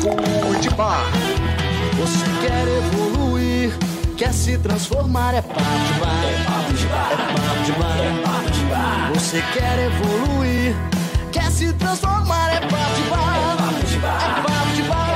De Bar. Você quer evoluir, quer se transformar, é papo de bar. É papo de bar. É papo de bar. É papo de bar. Você quer evoluir, quer se transformar, é papo de bar. É papo de bar. É papo de bar.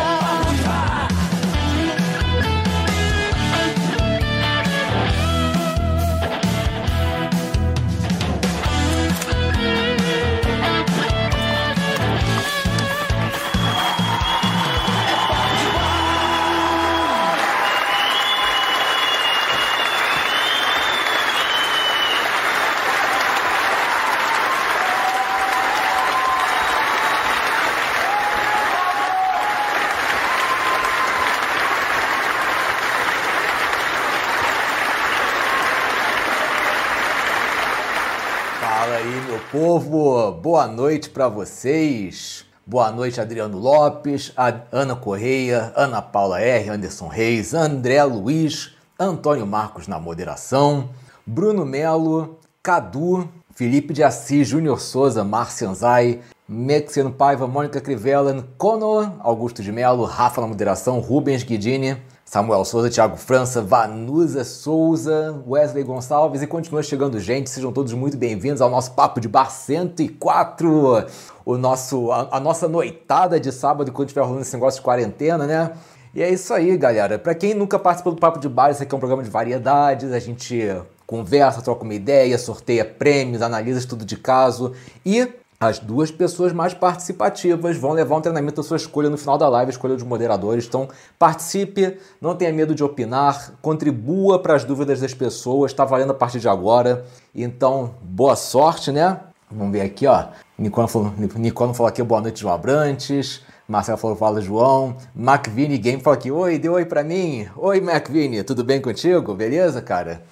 Povo. Boa noite para vocês. Boa noite, Adriano Lopes, Ana Correia, Ana Paula R, Anderson Reis, André Luiz, Antônio Marcos na moderação, Bruno Melo, Cadu, Felipe de Assis, Júnior Souza, Márcia Anzai, Mexiano Paiva, Mônica Crivella, Cono, Augusto de Melo, Rafa na moderação, Rubens Guidini, Samuel Souza, Thiago França, Vanusa Souza, Wesley Gonçalves e continua chegando gente. Sejam todos muito bem-vindos ao nosso Papo de Bar 104, o nosso, a, a nossa noitada de sábado quando estiver rolando esse negócio de quarentena, né? E é isso aí, galera. Para quem nunca participou do Papo de Bar, esse aqui é um programa de variedades. A gente conversa, troca uma ideia, sorteia prêmios, analisa estudo de caso e as duas pessoas mais participativas vão levar um treinamento da sua escolha no final da live, escolha dos moderadores. Então, participe, não tenha medo de opinar, contribua para as dúvidas das pessoas, está valendo a partir de agora. Então, boa sorte, né? Vamos ver aqui, ó. Nicole falou, Nicole falou aqui boa noite, João Abrantes. Marcelo falou, fala João. MacVini Game falou aqui, oi, deu oi pra mim. Oi, MacVini, tudo bem contigo? Beleza, cara?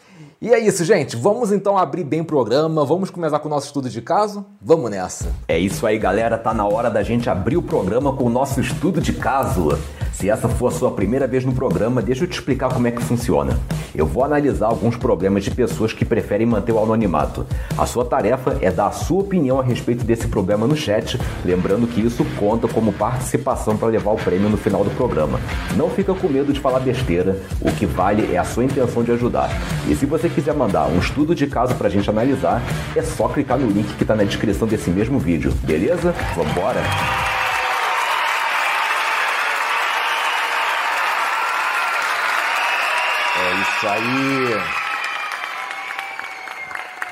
E é isso, gente. Vamos então abrir bem o programa. Vamos começar com o nosso estudo de caso? Vamos nessa. É isso aí, galera. Tá na hora da gente abrir o programa com o nosso estudo de caso. Se essa for a sua primeira vez no programa, deixa eu te explicar como é que funciona. Eu vou analisar alguns problemas de pessoas que preferem manter o anonimato. A sua tarefa é dar a sua opinião a respeito desse problema no chat, lembrando que isso conta como participação para levar o prêmio no final do programa. Não fica com medo de falar besteira, o que vale é a sua intenção de ajudar. E se você quiser mandar um estudo de caso pra gente analisar, é só clicar no link que tá na descrição desse mesmo vídeo, beleza? Vambora? É isso aí.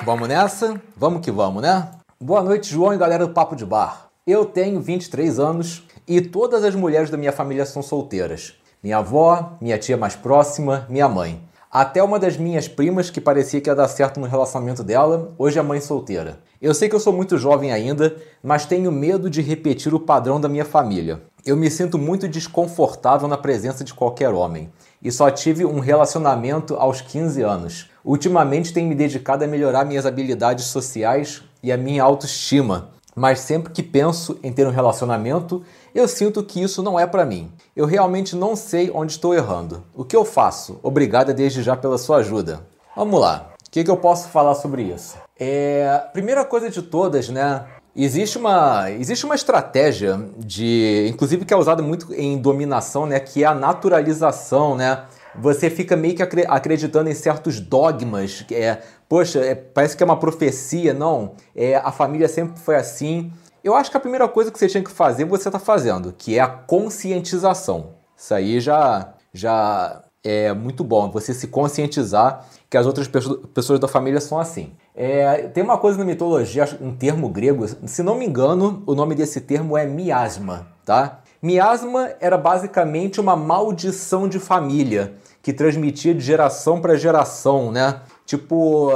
Vamos nessa? Vamos que vamos, né? Boa noite, João e galera do Papo de Bar. Eu tenho 23 anos e todas as mulheres da minha família são solteiras. Minha avó, minha tia mais próxima, minha mãe. Até uma das minhas primas, que parecia que ia dar certo no relacionamento dela, hoje é mãe solteira. Eu sei que eu sou muito jovem ainda, mas tenho medo de repetir o padrão da minha família. Eu me sinto muito desconfortável na presença de qualquer homem. E só tive um relacionamento aos 15 anos. Ultimamente tenho me dedicado a melhorar minhas habilidades sociais e a minha autoestima. Mas sempre que penso em ter um relacionamento, eu sinto que isso não é para mim. Eu realmente não sei onde estou errando. O que eu faço? Obrigada desde já pela sua ajuda. Vamos lá. O que, que eu posso falar sobre isso? É, primeira coisa de todas, né? Existe uma, existe uma estratégia de, inclusive que é usada muito em dominação, né? Que é a naturalização, né? Você fica meio que acreditando em certos dogmas. É, poxa, é, parece que é uma profecia. Não, é, a família sempre foi assim. Eu acho que a primeira coisa que você tinha que fazer, você está fazendo, que é a conscientização. Isso aí já, já é muito bom, você se conscientizar que as outras pessoas da família são assim. É, tem uma coisa na mitologia, um termo grego, se não me engano, o nome desse termo é miasma, tá? Miasma era basicamente uma maldição de família que transmitia de geração para geração, né? Tipo,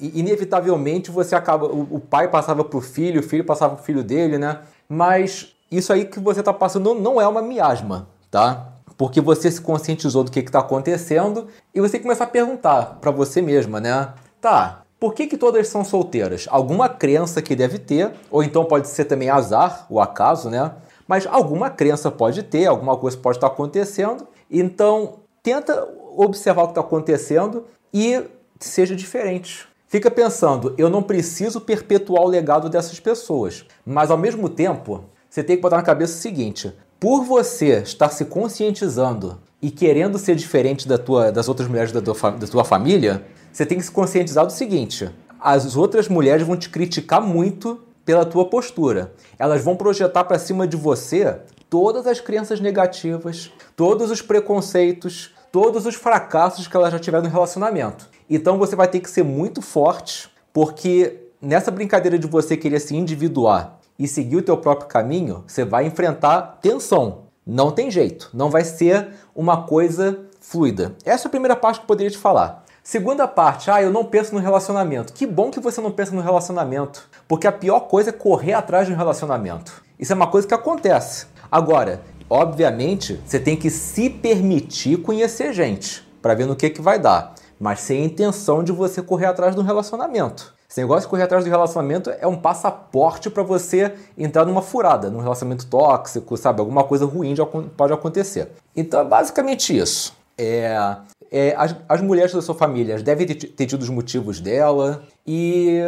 inevitavelmente você acaba. O pai passava pro filho, o filho passava pro filho dele, né? Mas isso aí que você tá passando não é uma miasma, tá? Porque você se conscientizou do que está acontecendo e você começar a perguntar para você mesma, né? Tá, por que, que todas são solteiras? Alguma crença que deve ter, ou então pode ser também azar, o acaso, né? Mas alguma crença pode ter, alguma coisa pode estar acontecendo. Então, tenta observar o que está acontecendo e seja diferente. Fica pensando, eu não preciso perpetuar o legado dessas pessoas, mas ao mesmo tempo, você tem que botar na cabeça o seguinte: por você estar se conscientizando e querendo ser diferente da tua, das outras mulheres da tua, da tua família, você tem que se conscientizar do seguinte: as outras mulheres vão te criticar muito pela tua postura. Elas vão projetar para cima de você todas as crenças negativas, todos os preconceitos, todos os fracassos que elas já tiveram no relacionamento. Então você vai ter que ser muito forte, porque nessa brincadeira de você querer se individuar e seguir o teu próprio caminho, você vai enfrentar tensão. Não tem jeito, não vai ser uma coisa fluida. Essa é a primeira parte que eu poderia te falar. Segunda parte, ah, eu não penso no relacionamento. Que bom que você não pensa no relacionamento, porque a pior coisa é correr atrás de um relacionamento. Isso é uma coisa que acontece. Agora, obviamente, você tem que se permitir conhecer gente para ver no que que vai dar, mas sem a intenção de você correr atrás de um relacionamento. Esse negócio de correr atrás do relacionamento é um passaporte para você entrar numa furada, num relacionamento tóxico, sabe? Alguma coisa ruim pode acontecer. Então é basicamente isso. É, é, as, as, mulheres da sua família devem ter, ter tido os motivos dela e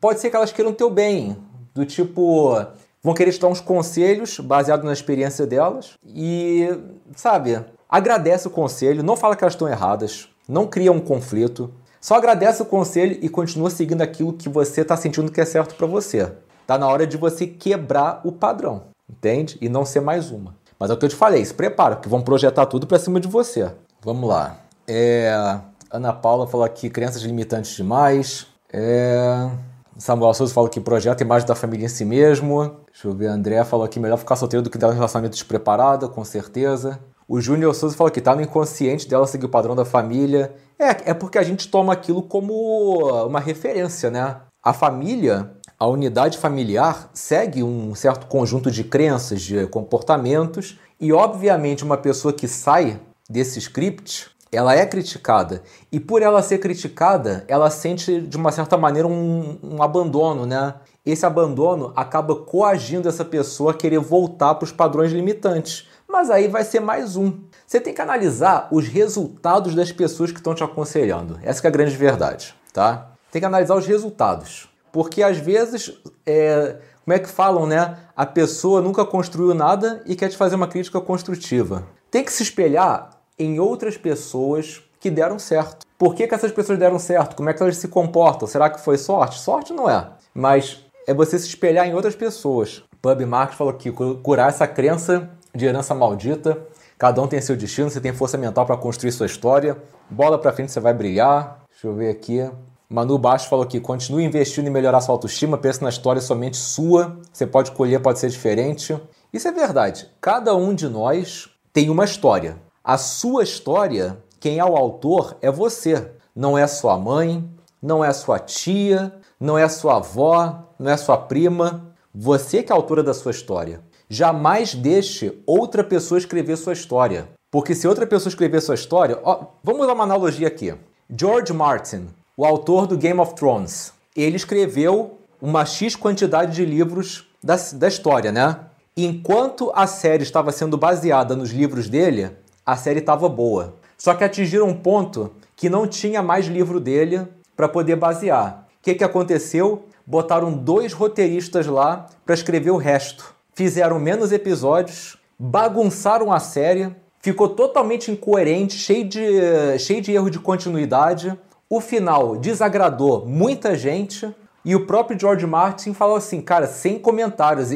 pode ser que elas queiram teu bem, do tipo, vão querer te dar uns conselhos baseados na experiência delas e, sabe, agradece o conselho, não fala que elas estão erradas, não cria um conflito, só agradece o conselho e continua seguindo aquilo que você está sentindo que é certo para você. Tá na hora de você quebrar o padrão, entende? E não ser mais uma. Mas é o que eu te falei, se prepara, que vão projetar tudo para cima de você. Vamos lá. É... Ana Paula falou aqui, crenças limitantes demais. É... Samuel Souza falou que projeta a imagem da família em si mesmo. Deixa eu ver, André falou aqui, melhor ficar solteiro do que dar um relacionamento despreparado, com certeza. O Júnior Souza falou que tá no inconsciente dela seguir o padrão da família. É, é porque a gente toma aquilo como uma referência, né? A família, a unidade familiar, segue um certo conjunto de crenças, de comportamentos, e obviamente uma pessoa que sai desse script, ela é criticada. E por ela ser criticada, ela sente de uma certa maneira um, um abandono, né? Esse abandono acaba coagindo essa pessoa a querer voltar para os padrões limitantes mas aí vai ser mais um. Você tem que analisar os resultados das pessoas que estão te aconselhando. Essa é a grande verdade, tá? Tem que analisar os resultados. Porque às vezes, é, como é que falam, né? A pessoa nunca construiu nada e quer te fazer uma crítica construtiva. Tem que se espelhar em outras pessoas que deram certo. Por que, que essas pessoas deram certo? Como é que elas se comportam? Será que foi sorte? Sorte não é. Mas é você se espelhar em outras pessoas. Pub Marx falou que curar essa crença de herança maldita. Cada um tem seu destino, você tem força mental para construir sua história. Bola para frente, você vai brilhar. Deixa eu ver aqui. Manu Baixo falou aqui: continue investindo em melhorar sua autoestima, pense na história somente sua. Você pode colher, pode ser diferente. Isso é verdade. Cada um de nós tem uma história. A sua história, quem é o autor é você. Não é sua mãe, não é sua tia, não é sua avó, não é sua prima. Você que é a autora da sua história. Jamais deixe outra pessoa escrever sua história. Porque se outra pessoa escrever sua história, ó, vamos dar uma analogia aqui. George Martin, o autor do Game of Thrones, ele escreveu uma X quantidade de livros da, da história, né? Enquanto a série estava sendo baseada nos livros dele, a série estava boa. Só que atingiram um ponto que não tinha mais livro dele para poder basear. O que, que aconteceu? Botaram dois roteiristas lá para escrever o resto fizeram menos episódios, bagunçaram a série, ficou totalmente incoerente, cheio de, cheio de erro de continuidade. O final desagradou muita gente e o próprio George Martin falou assim, cara, sem comentários.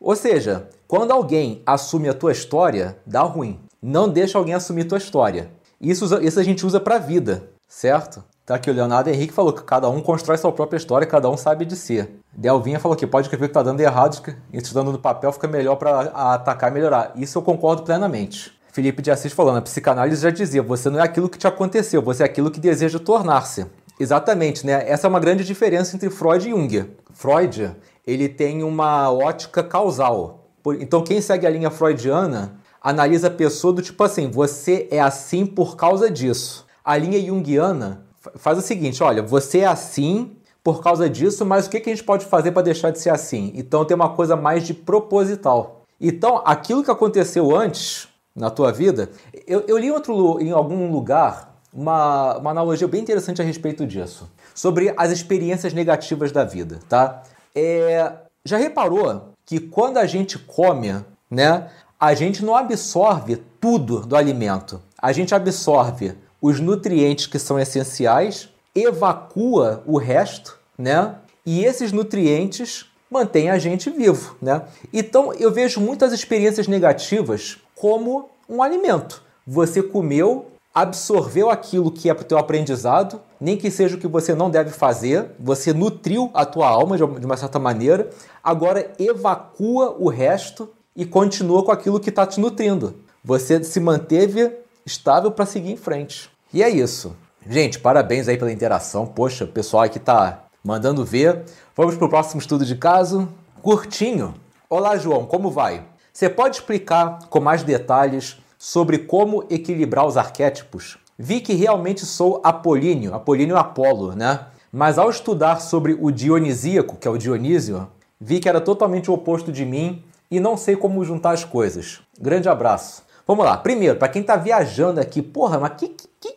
Ou seja, quando alguém assume a tua história, dá ruim. Não deixa alguém assumir tua história. Isso, isso a gente usa pra vida, certo? Tá aqui o Leonardo Henrique falou que cada um constrói sua própria história, cada um sabe de si. Delvinha falou que pode escrever que tá dando errado, e estudando no papel fica melhor para atacar e melhorar. Isso eu concordo plenamente. Felipe de Assis falando, a psicanálise já dizia, você não é aquilo que te aconteceu, você é aquilo que deseja tornar-se. Exatamente, né? Essa é uma grande diferença entre Freud e Jung. Freud, ele tem uma ótica causal. Então quem segue a linha freudiana analisa a pessoa do tipo assim, você é assim por causa disso. A linha junguiana faz o seguinte: olha, você é assim por causa disso, mas o que, a gente pode fazer para deixar de ser assim? Então tem uma coisa mais de proposital. Então, aquilo que aconteceu antes na tua vida, eu, eu li outro, em algum lugar uma, uma analogia bem interessante a respeito disso, sobre as experiências negativas da vida, tá? É, já reparou que quando a gente come, né, a gente não absorve tudo do alimento. A gente absorve os nutrientes que são essenciais, evacua o resto, né? E esses nutrientes mantêm a gente vivo, né? Então eu vejo muitas experiências negativas como um alimento. Você comeu, absorveu aquilo que é para o teu aprendizado, nem que seja o que você não deve fazer, você nutriu a tua alma de uma certa maneira, agora evacua o resto e continua com aquilo que está te nutrindo. Você se manteve estável para seguir em frente. E é isso. Gente, parabéns aí pela interação. Poxa, o pessoal aqui tá mandando ver. Vamos para o próximo estudo de caso. Curtinho. Olá, João, como vai? Você pode explicar com mais detalhes sobre como equilibrar os arquétipos? Vi que realmente sou apolíneo, apolíneo Apolo, né? Mas ao estudar sobre o dionisíaco, que é o Dionísio, vi que era totalmente o oposto de mim e não sei como juntar as coisas. Grande abraço. Vamos lá. Primeiro, para quem está viajando aqui, porra, mas que, que,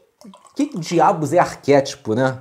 que, que diabos é arquétipo, né?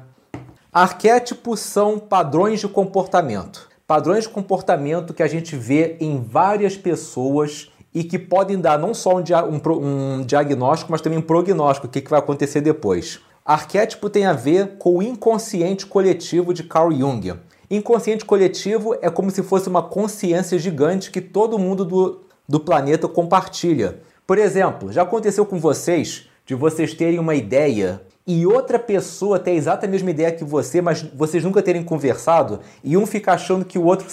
Arquétipos são padrões de comportamento. Padrões de comportamento que a gente vê em várias pessoas e que podem dar não só um, dia, um, um diagnóstico, mas também um prognóstico, o que, que vai acontecer depois. Arquétipo tem a ver com o inconsciente coletivo de Carl Jung. Inconsciente coletivo é como se fosse uma consciência gigante que todo mundo do, do planeta compartilha. Por exemplo, já aconteceu com vocês de vocês terem uma ideia e outra pessoa ter a exata mesma ideia que você, mas vocês nunca terem conversado e um fica achando que o outro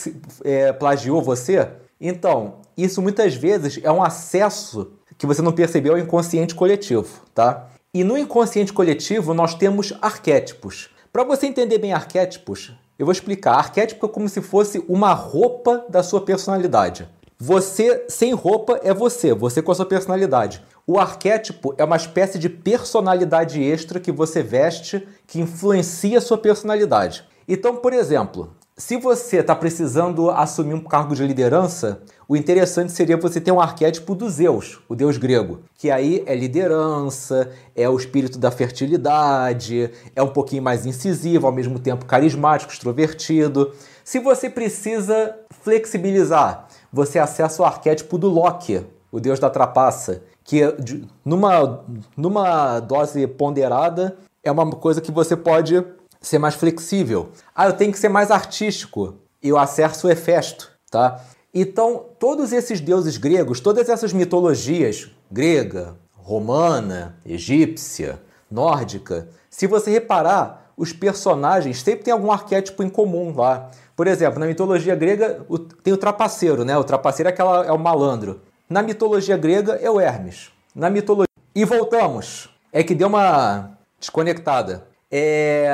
é, plagiou você? Então, isso muitas vezes é um acesso que você não percebeu ao inconsciente coletivo, tá? E no inconsciente coletivo nós temos arquétipos. Para você entender bem arquétipos, eu vou explicar. Arquétipo é como se fosse uma roupa da sua personalidade. Você sem roupa é você, você com a sua personalidade. O arquétipo é uma espécie de personalidade extra que você veste que influencia a sua personalidade. Então, por exemplo, se você está precisando assumir um cargo de liderança, o interessante seria você ter um arquétipo do Zeus, o deus grego, que aí é liderança, é o espírito da fertilidade, é um pouquinho mais incisivo, ao mesmo tempo carismático, extrovertido. Se você precisa flexibilizar, você acessa o arquétipo do Loki, o deus da trapaça, que numa, numa dose ponderada é uma coisa que você pode ser mais flexível. Ah, eu tenho que ser mais artístico. Eu acesso o Hefesto, tá? Então, todos esses deuses gregos, todas essas mitologias grega, romana, egípcia, nórdica, se você reparar, os personagens sempre têm algum arquétipo em comum lá. Por exemplo, na mitologia grega tem o trapaceiro, né? O trapaceiro é, aquela, é o malandro. Na mitologia grega é o Hermes. Na mitologia. E voltamos. É que deu uma desconectada. É...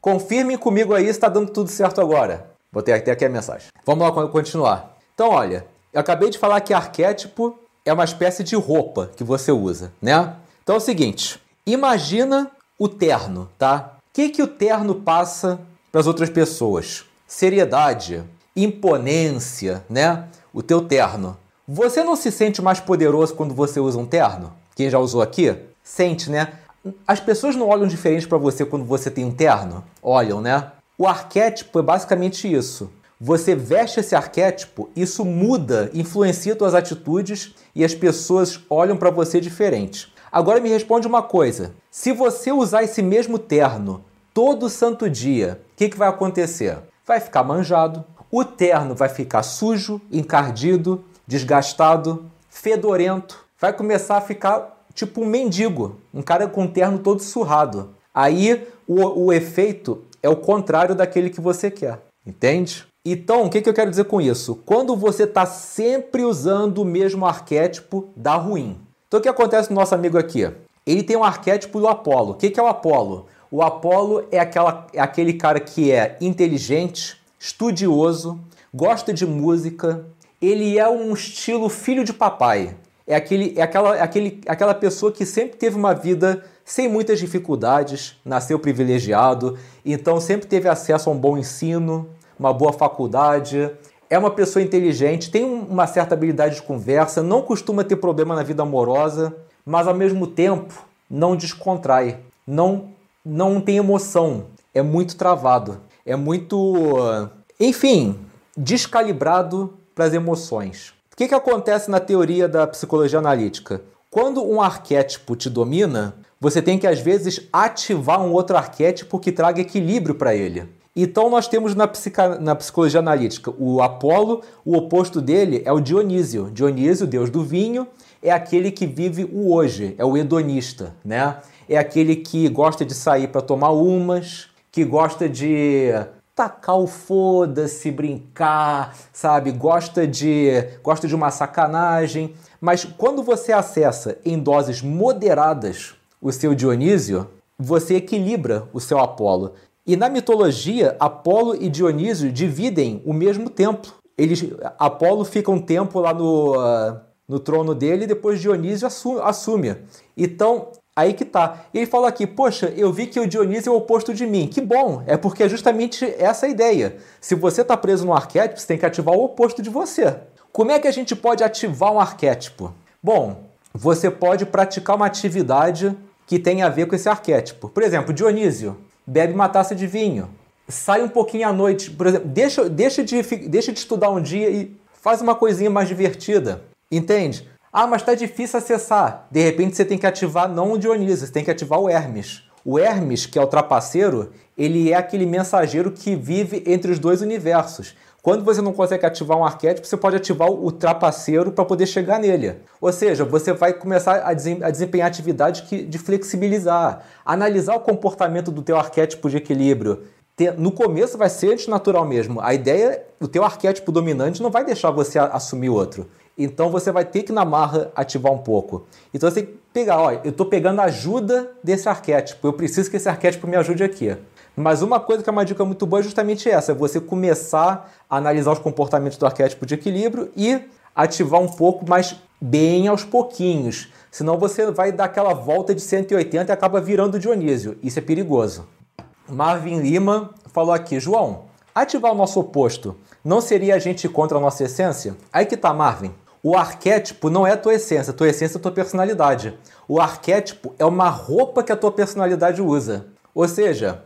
Confirmem comigo aí se está dando tudo certo agora. Botei até aqui a mensagem. Vamos lá continuar. Então, olha, eu acabei de falar que arquétipo é uma espécie de roupa que você usa, né? Então é o seguinte: imagina o terno, tá? O que, que o terno passa para as outras pessoas? Seriedade, imponência, né? O teu terno. Você não se sente mais poderoso quando você usa um terno? Quem já usou aqui? Sente, né? As pessoas não olham diferente para você quando você tem um terno? Olham, né? O arquétipo é basicamente isso. Você veste esse arquétipo, isso muda, influencia suas atitudes e as pessoas olham para você diferente. Agora me responde uma coisa: se você usar esse mesmo terno todo santo dia, o que, que vai acontecer? Vai ficar manjado, o terno vai ficar sujo, encardido, desgastado, fedorento, vai começar a ficar tipo um mendigo, um cara com terno todo surrado. Aí o, o efeito é o contrário daquele que você quer, entende? Então, o que, que eu quero dizer com isso? Quando você está sempre usando o mesmo arquétipo, dá ruim. Então, o que acontece com o nosso amigo aqui? Ele tem um arquétipo do Apolo. O que, que é o Apolo? O Apolo é, aquela, é aquele cara que é inteligente, estudioso, gosta de música, ele é um estilo filho de papai. É, aquele, é, aquela, é aquele, aquela pessoa que sempre teve uma vida sem muitas dificuldades, nasceu privilegiado, então sempre teve acesso a um bom ensino, uma boa faculdade, é uma pessoa inteligente, tem uma certa habilidade de conversa, não costuma ter problema na vida amorosa, mas ao mesmo tempo não descontrai, não, não tem emoção, é muito travado, é muito, enfim, descalibrado para as emoções. O que, que acontece na teoria da psicologia analítica? Quando um arquétipo te domina, você tem que às vezes ativar um outro arquétipo que traga equilíbrio para ele. Então nós temos na, psica, na psicologia analítica o Apolo, o oposto dele é o Dionísio. Dionísio, deus do vinho, é aquele que vive o hoje, é o hedonista, né? É aquele que gosta de sair para tomar umas, que gosta de tacar o foda-se, brincar, sabe? Gosta de gosta de uma sacanagem, mas quando você acessa em doses moderadas o seu Dionísio, você equilibra o seu Apolo. E na mitologia, Apolo e Dionísio dividem o mesmo templo. Eles, Apolo fica um tempo lá no, uh, no trono dele e depois Dionísio assume. Então, aí que tá. Ele fala aqui, poxa, eu vi que o Dionísio é o oposto de mim. Que bom, é porque é justamente essa a ideia. Se você está preso no arquétipo, você tem que ativar o oposto de você. Como é que a gente pode ativar um arquétipo? Bom, você pode praticar uma atividade que tem a ver com esse arquétipo. Por exemplo, Dionísio bebe uma taça de vinho, sai um pouquinho à noite, por exemplo, deixa, deixa, de, deixa de estudar um dia e faz uma coisinha mais divertida, entende? Ah, mas está difícil acessar. De repente você tem que ativar não o Dionísio, você tem que ativar o Hermes. O Hermes, que é o trapaceiro, ele é aquele mensageiro que vive entre os dois universos. Quando você não consegue ativar um arquétipo, você pode ativar o trapaceiro para poder chegar nele. Ou seja, você vai começar a desempenhar atividades de flexibilizar, analisar o comportamento do teu arquétipo de equilíbrio. No começo vai ser antinatural mesmo. A ideia, o teu arquétipo dominante não vai deixar você assumir outro. Então você vai ter que na marra ativar um pouco. Então você tem que pegar, olha, eu estou pegando a ajuda desse arquétipo. Eu preciso que esse arquétipo me ajude aqui. Mas uma coisa que é uma dica muito boa é justamente essa: é você começar a analisar os comportamentos do arquétipo de equilíbrio e ativar um pouco, mas bem aos pouquinhos. Senão você vai dar aquela volta de 180 e acaba virando Dionísio. Isso é perigoso. Marvin Lima falou aqui, João, ativar o nosso oposto não seria a gente contra a nossa essência? Aí que tá, Marvin. O arquétipo não é a tua essência, a tua essência é a tua personalidade. O arquétipo é uma roupa que a tua personalidade usa. Ou seja,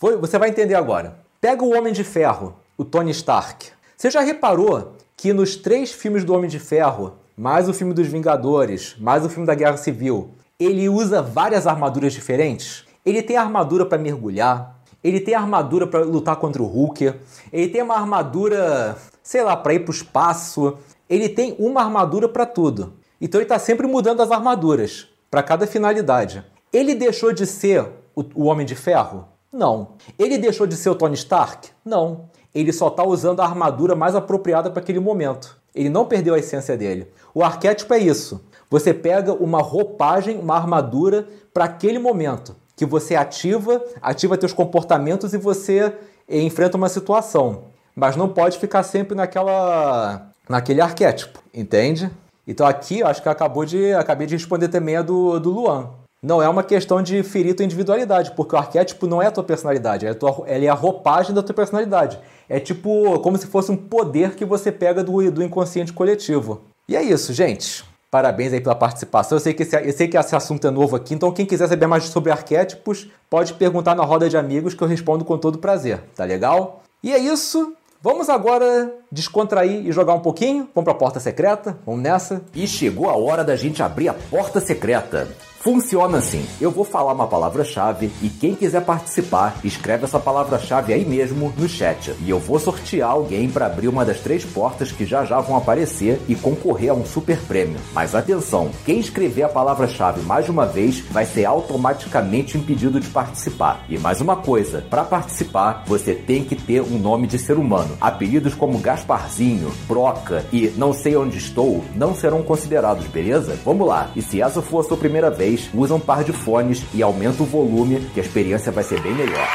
você vai entender agora. Pega o Homem de Ferro, o Tony Stark. Você já reparou que nos três filmes do Homem de Ferro, mais o filme dos Vingadores, mais o filme da Guerra Civil, ele usa várias armaduras diferentes? Ele tem armadura para mergulhar, ele tem armadura para lutar contra o Hulk, ele tem uma armadura, sei lá, para ir para o espaço. Ele tem uma armadura para tudo. Então ele está sempre mudando as armaduras para cada finalidade. Ele deixou de ser o, o Homem de Ferro? Não. Ele deixou de ser o Tony Stark? Não. Ele só está usando a armadura mais apropriada para aquele momento. Ele não perdeu a essência dele. O arquétipo é isso. Você pega uma roupagem, uma armadura para aquele momento que você ativa, ativa teus comportamentos e você enfrenta uma situação. Mas não pode ficar sempre naquela naquele arquétipo, entende? Então aqui acho que acabou de acabei de responder também a do, do Luan. Não é uma questão de ferir tua individualidade, porque o arquétipo não é a tua personalidade, é a tua, ele é a roupagem da tua personalidade. É tipo como se fosse um poder que você pega do, do inconsciente coletivo. E é isso, gente. Parabéns aí pela participação. Eu sei, que esse, eu sei que esse assunto é novo aqui, então quem quiser saber mais sobre arquétipos, pode perguntar na roda de amigos que eu respondo com todo prazer, tá legal? E é isso. Vamos agora descontrair e jogar um pouquinho? Vamos para a porta secreta? Vamos nessa? E chegou a hora da gente abrir a porta secreta. Funciona assim: eu vou falar uma palavra-chave e quem quiser participar, escreve essa palavra-chave aí mesmo no chat. E eu vou sortear alguém para abrir uma das três portas que já já vão aparecer e concorrer a um super prêmio. Mas atenção: quem escrever a palavra-chave mais de uma vez vai ser automaticamente impedido de participar. E mais uma coisa: para participar, você tem que ter um nome de ser humano. Apelidos como Gasparzinho, Broca e Não Sei Onde Estou não serão considerados, beleza? Vamos lá. E se essa for a sua primeira vez, vez, usa um par de fones e aumenta o volume, que a experiência vai ser bem melhor.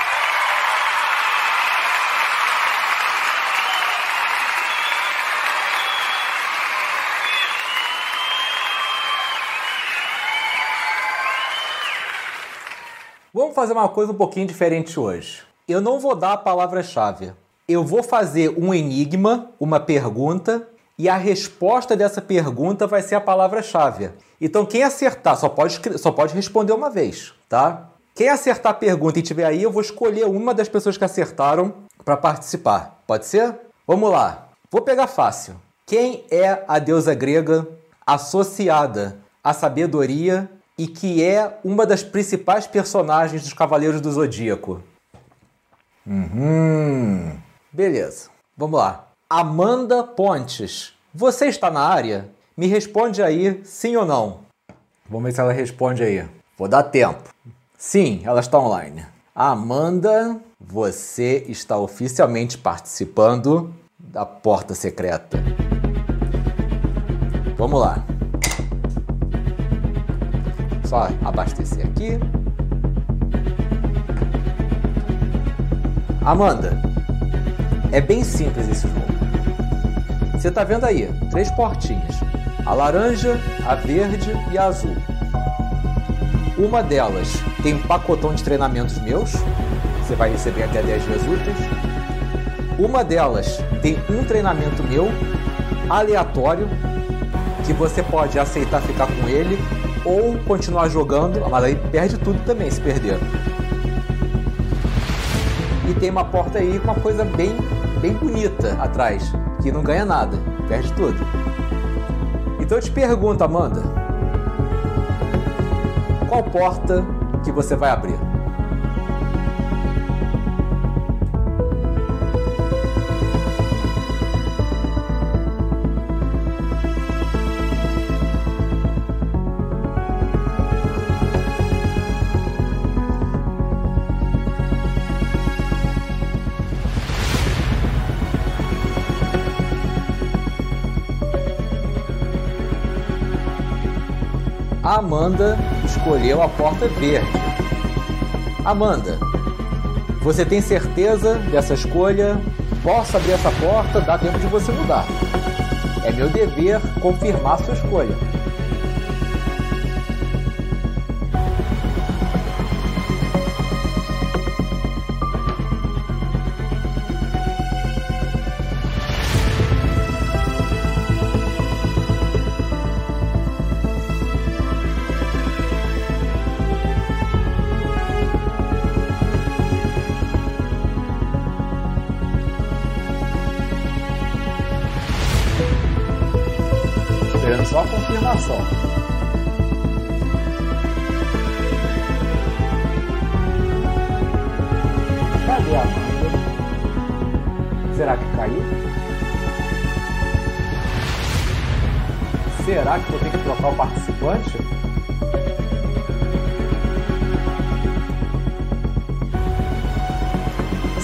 Vamos fazer uma coisa um pouquinho diferente hoje. Eu não vou dar a palavra-chave. Eu vou fazer um enigma, uma pergunta, e a resposta dessa pergunta vai ser a palavra-chave. Então, quem acertar só pode, só pode responder uma vez, tá? Quem acertar a pergunta e tiver aí, eu vou escolher uma das pessoas que acertaram para participar. Pode ser? Vamos lá. Vou pegar fácil. Quem é a deusa grega associada à sabedoria e que é uma das principais personagens dos Cavaleiros do Zodíaco? Uhum. Beleza, vamos lá. Amanda Pontes. Você está na área? Me responde aí, sim ou não. Vamos ver se ela responde aí. Vou dar tempo. Sim, ela está online. Amanda, você está oficialmente participando da porta secreta. Vamos lá. Só abastecer aqui. Amanda, é bem simples esse jogo. Você está vendo aí, três portinhas. A laranja, a verde e a azul. Uma delas tem um pacotão de treinamentos meus. Você vai receber até 10 dias úteis. Uma delas tem um treinamento meu, aleatório, que você pode aceitar ficar com ele ou continuar jogando, mas aí perde tudo também se perder e tem uma porta aí com uma coisa bem, bem bonita atrás, que não ganha nada, perde tudo. Então eu te pergunto, Amanda, qual porta que você vai abrir? Amanda escolheu a porta verde. Amanda, você tem certeza dessa escolha? Posso abrir essa porta? Dá tempo de você mudar. É meu dever confirmar sua escolha.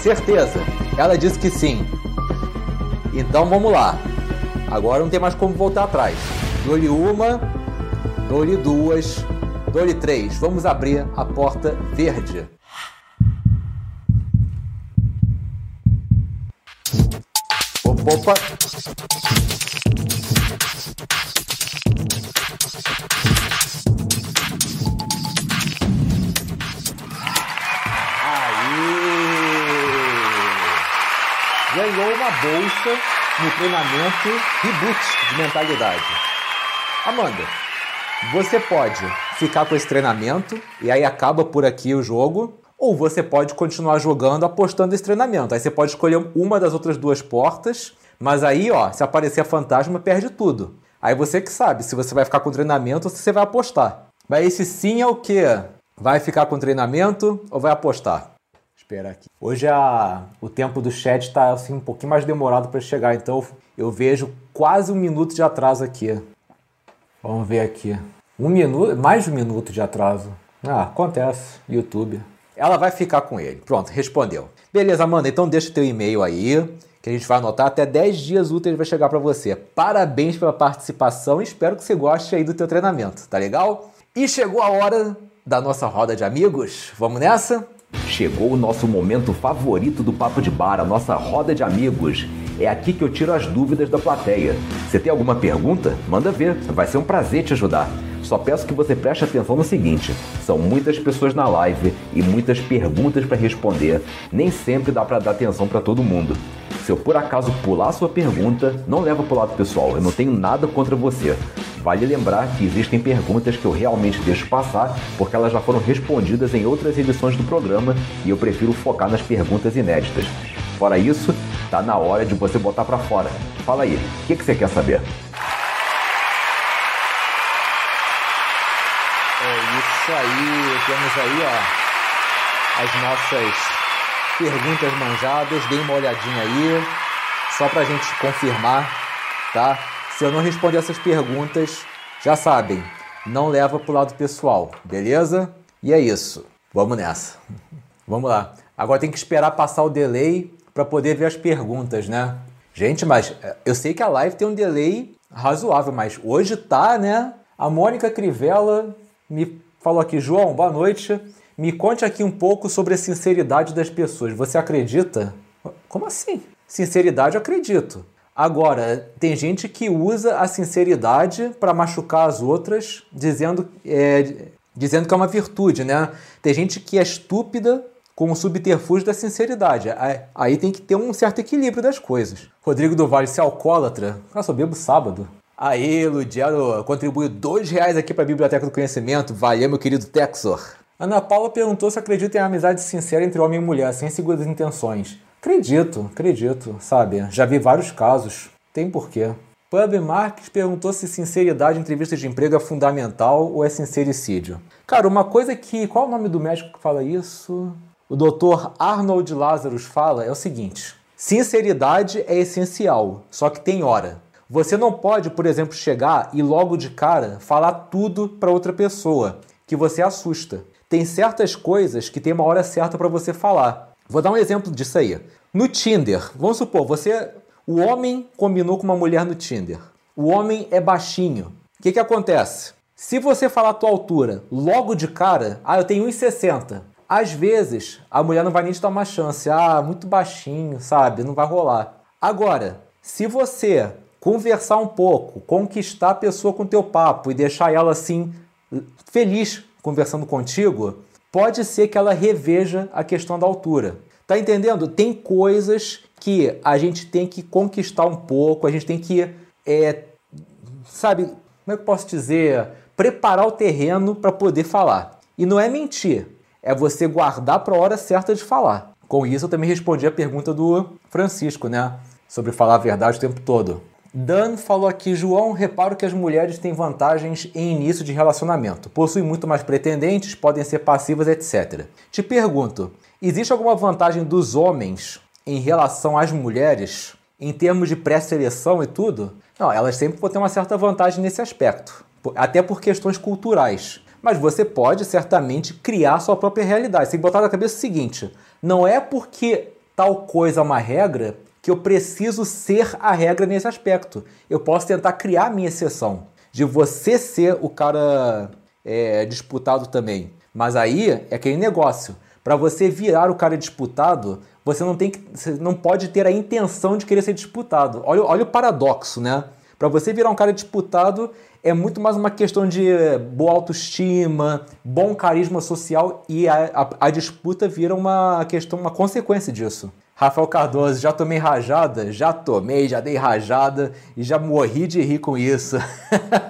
Certeza. Ela disse que sim. Então vamos lá. Agora não tem mais como voltar atrás. Dou-lhe uma, dou-lhe duas, dou-lhe três. Vamos abrir a porta verde. Opa, opa. Uma bolsa no treinamento Reboot de mentalidade. Amanda, você pode ficar com esse treinamento e aí acaba por aqui o jogo, ou você pode continuar jogando apostando nesse treinamento. Aí você pode escolher uma das outras duas portas, mas aí, ó, se aparecer fantasma, perde tudo. Aí você que sabe se você vai ficar com treinamento ou se você vai apostar. Mas esse sim é o que? Vai ficar com treinamento ou vai apostar? Espera aqui. Hoje a, o tempo do chat está assim, um pouquinho mais demorado para chegar, então eu vejo quase um minuto de atraso aqui. Vamos ver aqui. Um minuto, mais de um minuto de atraso. Ah, acontece. YouTube. Ela vai ficar com ele. Pronto, respondeu. Beleza, Amanda, então deixa o teu e-mail aí, que a gente vai anotar. Até 10 dias úteis vai chegar para você. Parabéns pela participação espero que você goste aí do teu treinamento, tá legal? E chegou a hora da nossa roda de amigos. Vamos nessa? Chegou o nosso momento favorito do Papo de Bar, a nossa roda de amigos. É aqui que eu tiro as dúvidas da plateia. Você tem alguma pergunta? Manda ver, vai ser um prazer te ajudar. Só peço que você preste atenção no seguinte: são muitas pessoas na live e muitas perguntas para responder. Nem sempre dá para dar atenção para todo mundo. Se eu por acaso pular sua pergunta, não leva pro lado pessoal, eu não tenho nada contra você. Vale lembrar que existem perguntas que eu realmente deixo passar porque elas já foram respondidas em outras edições do programa e eu prefiro focar nas perguntas inéditas. Fora isso, Tá na hora de você botar para fora. Fala aí, o que, que você quer saber? É isso aí, temos aí ó, as nossas perguntas manjadas, dê uma olhadinha aí, só pra gente confirmar, tá? Se eu não responder essas perguntas, já sabem, não leva pro lado pessoal, beleza? E é isso, vamos nessa. Vamos lá. Agora tem que esperar passar o delay para poder ver as perguntas, né? Gente, mas eh, eu sei que a live tem um delay razoável, mas hoje tá, né? A Mônica Crivella me falou aqui, João, boa noite. Me conte aqui um pouco sobre a sinceridade das pessoas. Você acredita? Como assim? Sinceridade, eu acredito. Agora, tem gente que usa a sinceridade para machucar as outras, dizendo, é, dizendo que é uma virtude, né? Tem gente que é estúpida com o subterfúgio da sinceridade. Aí tem que ter um certo equilíbrio das coisas. Rodrigo do Vale, se é alcoólatra, eu só bebo sábado. Aí, Ludiano contribui dois reais aqui para a Biblioteca do Conhecimento. Valeu, meu querido Texor. Ana Paula perguntou se acredita em amizade sincera entre homem e mulher, sem segundas intenções. Acredito, acredito, sabe? Já vi vários casos. Tem porquê. Pub Marques perguntou se sinceridade em entrevista de emprego é fundamental ou é sincericídio. Cara, uma coisa que. Qual é o nome do médico que fala isso? O Dr. Arnold Lazarus fala é o seguinte: sinceridade é essencial, só que tem hora. Você não pode, por exemplo, chegar e logo de cara falar tudo para outra pessoa, que você assusta. Tem certas coisas que tem uma hora certa para você falar. Vou dar um exemplo disso aí. No Tinder, vamos supor, você, o homem combinou com uma mulher no Tinder. O homem é baixinho. O que, que acontece? Se você falar a tua altura logo de cara, ah, eu tenho 1,60. Às vezes, a mulher não vai nem te dar uma chance. Ah, muito baixinho, sabe? Não vai rolar. Agora, se você conversar um pouco, conquistar a pessoa com teu papo e deixar ela assim feliz conversando contigo, pode ser que ela reveja a questão da altura. Tá entendendo? Tem coisas que a gente tem que conquistar um pouco, a gente tem que, é, sabe, como é que eu posso dizer? Preparar o terreno para poder falar. E não é mentir, é você guardar para a hora certa de falar. Com isso, eu também respondi a pergunta do Francisco, né? Sobre falar a verdade o tempo todo. Dan falou aqui, João, reparo que as mulheres têm vantagens em início de relacionamento. Possuem muito mais pretendentes, podem ser passivas, etc. Te pergunto, existe alguma vantagem dos homens em relação às mulheres, em termos de pré-seleção e tudo? Não, elas sempre vão ter uma certa vantagem nesse aspecto, até por questões culturais. Mas você pode certamente criar sua própria realidade. Você tem que botar na cabeça o seguinte: não é porque tal coisa é uma regra que eu preciso ser a regra nesse aspecto. Eu posso tentar criar a minha exceção, de você ser o cara é, disputado também. Mas aí é aquele negócio. Para você virar o cara disputado, você não tem que, você não pode ter a intenção de querer ser disputado. Olha, olha o paradoxo, né? Para você virar um cara disputado é muito mais uma questão de boa autoestima, bom carisma social e a, a, a disputa vira uma questão, uma consequência disso. Rafael Cardoso, já tomei rajada? Já tomei, já dei rajada e já morri de rir com isso.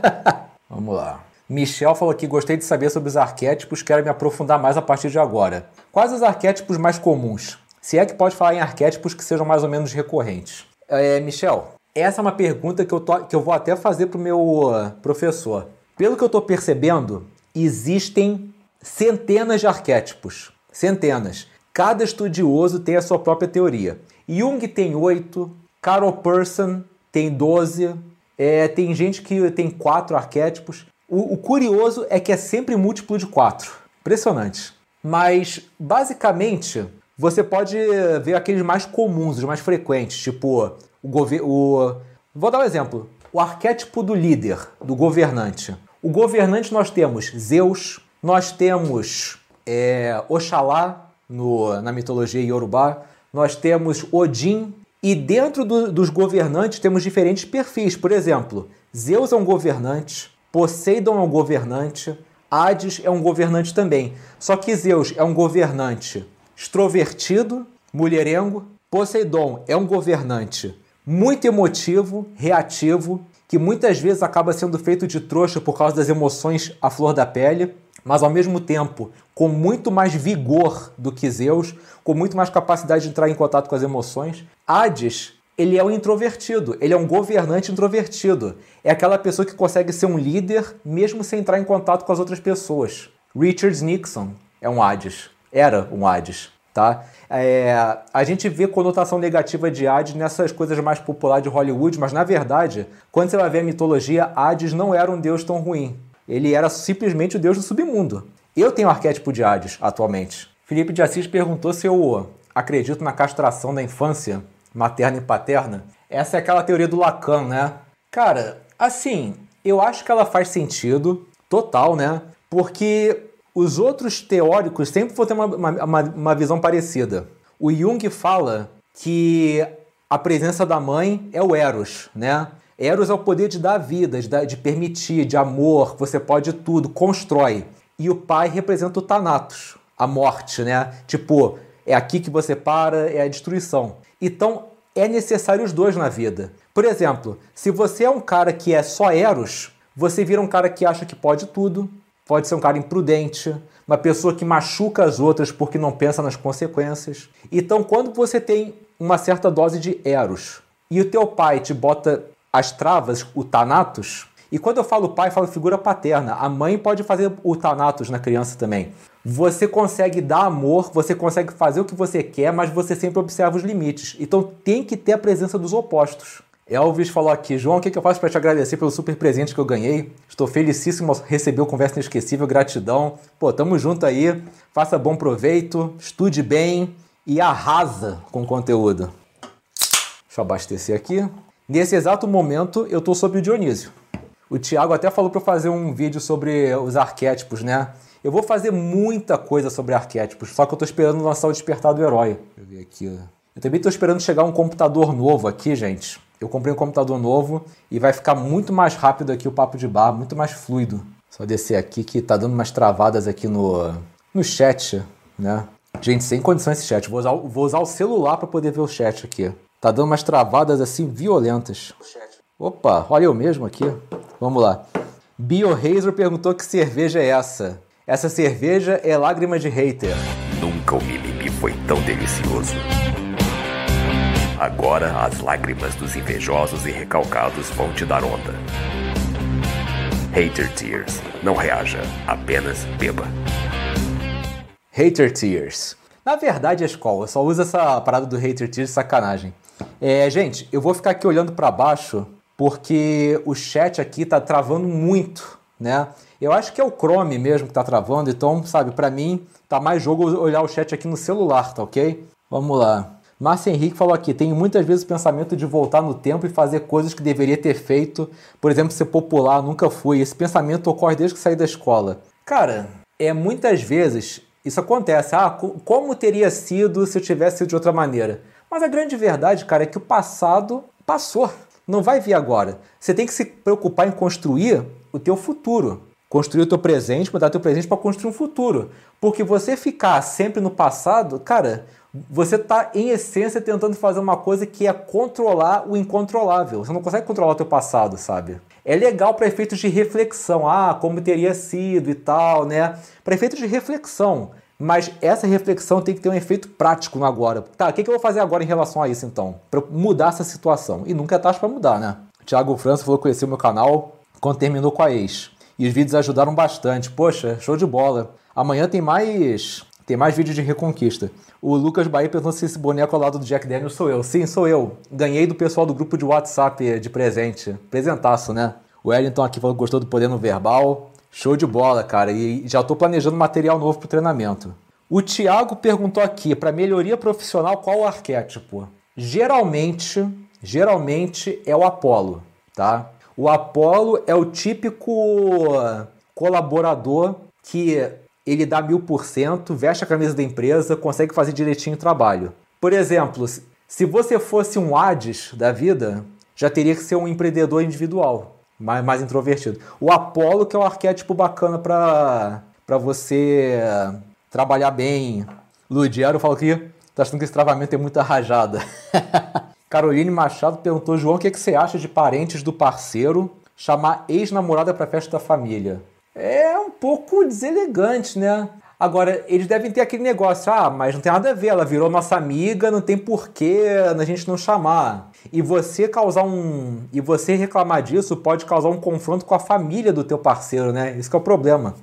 Vamos lá. Michel falou aqui: gostei de saber sobre os arquétipos, quero me aprofundar mais a partir de agora. Quais os arquétipos mais comuns? Se é que pode falar em arquétipos que sejam mais ou menos recorrentes. É, Michel, essa é uma pergunta que eu, tô, que eu vou até fazer para o meu uh, professor. Pelo que eu estou percebendo, existem centenas de arquétipos. Centenas. Cada estudioso tem a sua própria teoria. Jung tem oito, Carol Person tem doze, é, tem gente que tem quatro arquétipos. O, o, curioso é que é sempre múltiplo de quatro. Impressionante. Mas, basicamente, você pode ver aqueles mais comuns, os mais frequentes, tipo o governo. Vou dar um exemplo. O arquétipo do líder, do governante. O governante nós temos Zeus, nós temos é, Oxalá, no, na mitologia iorubá. Nós temos Odin e dentro do, dos governantes temos diferentes perfis. Por exemplo, Zeus é um governante, Poseidon é um governante, Hades é um governante também. Só que Zeus é um governante extrovertido, mulherengo. Poseidon é um governante muito emotivo, reativo que muitas vezes acaba sendo feito de trouxa por causa das emoções à flor da pele, mas ao mesmo tempo com muito mais vigor do que Zeus, com muito mais capacidade de entrar em contato com as emoções. Hades, ele é um introvertido, ele é um governante introvertido. É aquela pessoa que consegue ser um líder mesmo sem entrar em contato com as outras pessoas. Richard Nixon é um Hades, era um Hades, tá? É, a gente vê conotação negativa de Hades nessas coisas mais populares de Hollywood, mas na verdade, quando você vai ver a mitologia, Hades não era um deus tão ruim. Ele era simplesmente o deus do submundo. Eu tenho o arquétipo de Hades atualmente. Felipe de Assis perguntou se eu acredito na castração da infância materna e paterna. Essa é aquela teoria do Lacan, né? Cara, assim, eu acho que ela faz sentido total, né? Porque os outros teóricos sempre vão ter uma, uma, uma visão parecida. O Jung fala que a presença da mãe é o Eros, né? Eros é o poder de dar vida, de, dar, de permitir, de amor, você pode tudo, constrói. E o pai representa o Thanatos, a morte, né? Tipo, é aqui que você para, é a destruição. Então, é necessário os dois na vida. Por exemplo, se você é um cara que é só Eros, você vira um cara que acha que pode tudo, pode ser um cara imprudente, uma pessoa que machuca as outras porque não pensa nas consequências. Então, quando você tem uma certa dose de Eros e o teu pai te bota as travas, o Thanatos, e quando eu falo pai, eu falo figura paterna. A mãe pode fazer o Thanatos na criança também. Você consegue dar amor, você consegue fazer o que você quer, mas você sempre observa os limites. Então tem que ter a presença dos opostos. Elvis falou aqui, João, o que, eu faço para te agradecer pelo super presente que eu ganhei? Estou felicíssimo ao receber o Conversa Inesquecível, gratidão. Pô, tamo junto aí, faça bom proveito, estude bem e arrasa com o conteúdo. Deixa eu abastecer aqui. Nesse exato momento, eu estou sobre o Dionísio. O Thiago até falou para fazer um vídeo sobre os arquétipos, né? Eu vou fazer muita coisa sobre arquétipos, só que eu estou esperando lançar o Despertar do Herói. Deixa eu ver aqui. Eu também estou esperando chegar um computador novo aqui, gente eu comprei um computador novo e vai ficar muito mais rápido aqui o papo de bar, muito mais fluido. Só descer aqui que tá dando umas travadas aqui no, no chat, né? Gente, sem condição esse chat. Vou usar, vou usar o celular para poder ver o chat aqui. Tá dando umas travadas assim violentas. Opa, olha eu mesmo aqui. Vamos lá. Bio Razor perguntou que cerveja é essa. Essa cerveja é lágrima de hater. Nunca o mimimi foi tão delicioso. Agora as lágrimas dos invejosos e recalcados vão te dar onda. Hater Tears. Não reaja, apenas beba. Hater Tears. Na verdade, a escola só usa essa parada do Hater Tears sacanagem. É, gente, eu vou ficar aqui olhando para baixo porque o chat aqui tá travando muito, né? Eu acho que é o Chrome mesmo que tá travando, então, sabe, para mim tá mais jogo olhar o chat aqui no celular, tá ok? Vamos lá. Márcio Henrique falou aqui: tenho muitas vezes o pensamento de voltar no tempo e fazer coisas que deveria ter feito, por exemplo, ser popular, nunca fui. Esse pensamento ocorre desde que saí da escola. Cara, é muitas vezes isso acontece. Ah, como teria sido se eu tivesse sido de outra maneira? Mas a grande verdade, cara, é que o passado passou. Não vai vir agora. Você tem que se preocupar em construir o teu futuro. Construir o teu presente, mudar o teu presente para construir um futuro. Porque você ficar sempre no passado, cara, você está, em essência, tentando fazer uma coisa que é controlar o incontrolável. Você não consegue controlar o teu passado, sabe? É legal para efeitos de reflexão. Ah, como teria sido e tal, né? Para efeitos de reflexão. Mas essa reflexão tem que ter um efeito prático no agora. Tá, o que, eu vou fazer agora em relação a isso, então? Para mudar essa situação. E nunca é tarde para mudar, né? Thiago França falou que conheceu meu canal quando terminou com a ex. E os vídeos ajudaram bastante. Poxa, show de bola. Amanhã tem mais tem mais vídeos de reconquista. O Lucas Bahia perguntou se esse boneco ao lado do Jack Daniels sou eu. Sim, sou eu. Ganhei do pessoal do grupo de WhatsApp de presente. Presentaço, né? O Wellington aqui falou que gostou do poder no verbal. Show de bola, cara. E já estou planejando material novo para o treinamento. O Thiago perguntou aqui, para melhoria profissional, qual o arquétipo? Geralmente, geralmente é o Apolo, tá? O Apolo é o típico colaborador que ele dá mil por cento, veste a camisa da empresa, consegue fazer direitinho o trabalho. Por exemplo, se você fosse um Hades da vida, já teria que ser um empreendedor individual, mais, mais introvertido. O Apolo, que é um arquétipo bacana para você trabalhar bem. Ludiero falou que tá achando que esse travamento é muita rajada. Caroline Machado perguntou: João, o que, que você acha de parentes do parceiro chamar ex-namorada para festa da família? Pouco deselegante, né? Agora, eles devem ter aquele negócio, ah, mas não tem nada a ver, ela virou nossa amiga, não tem porquê a gente não chamar. E você causar um. E você reclamar disso pode causar um confronto com a família do teu parceiro, né? Isso é o problema.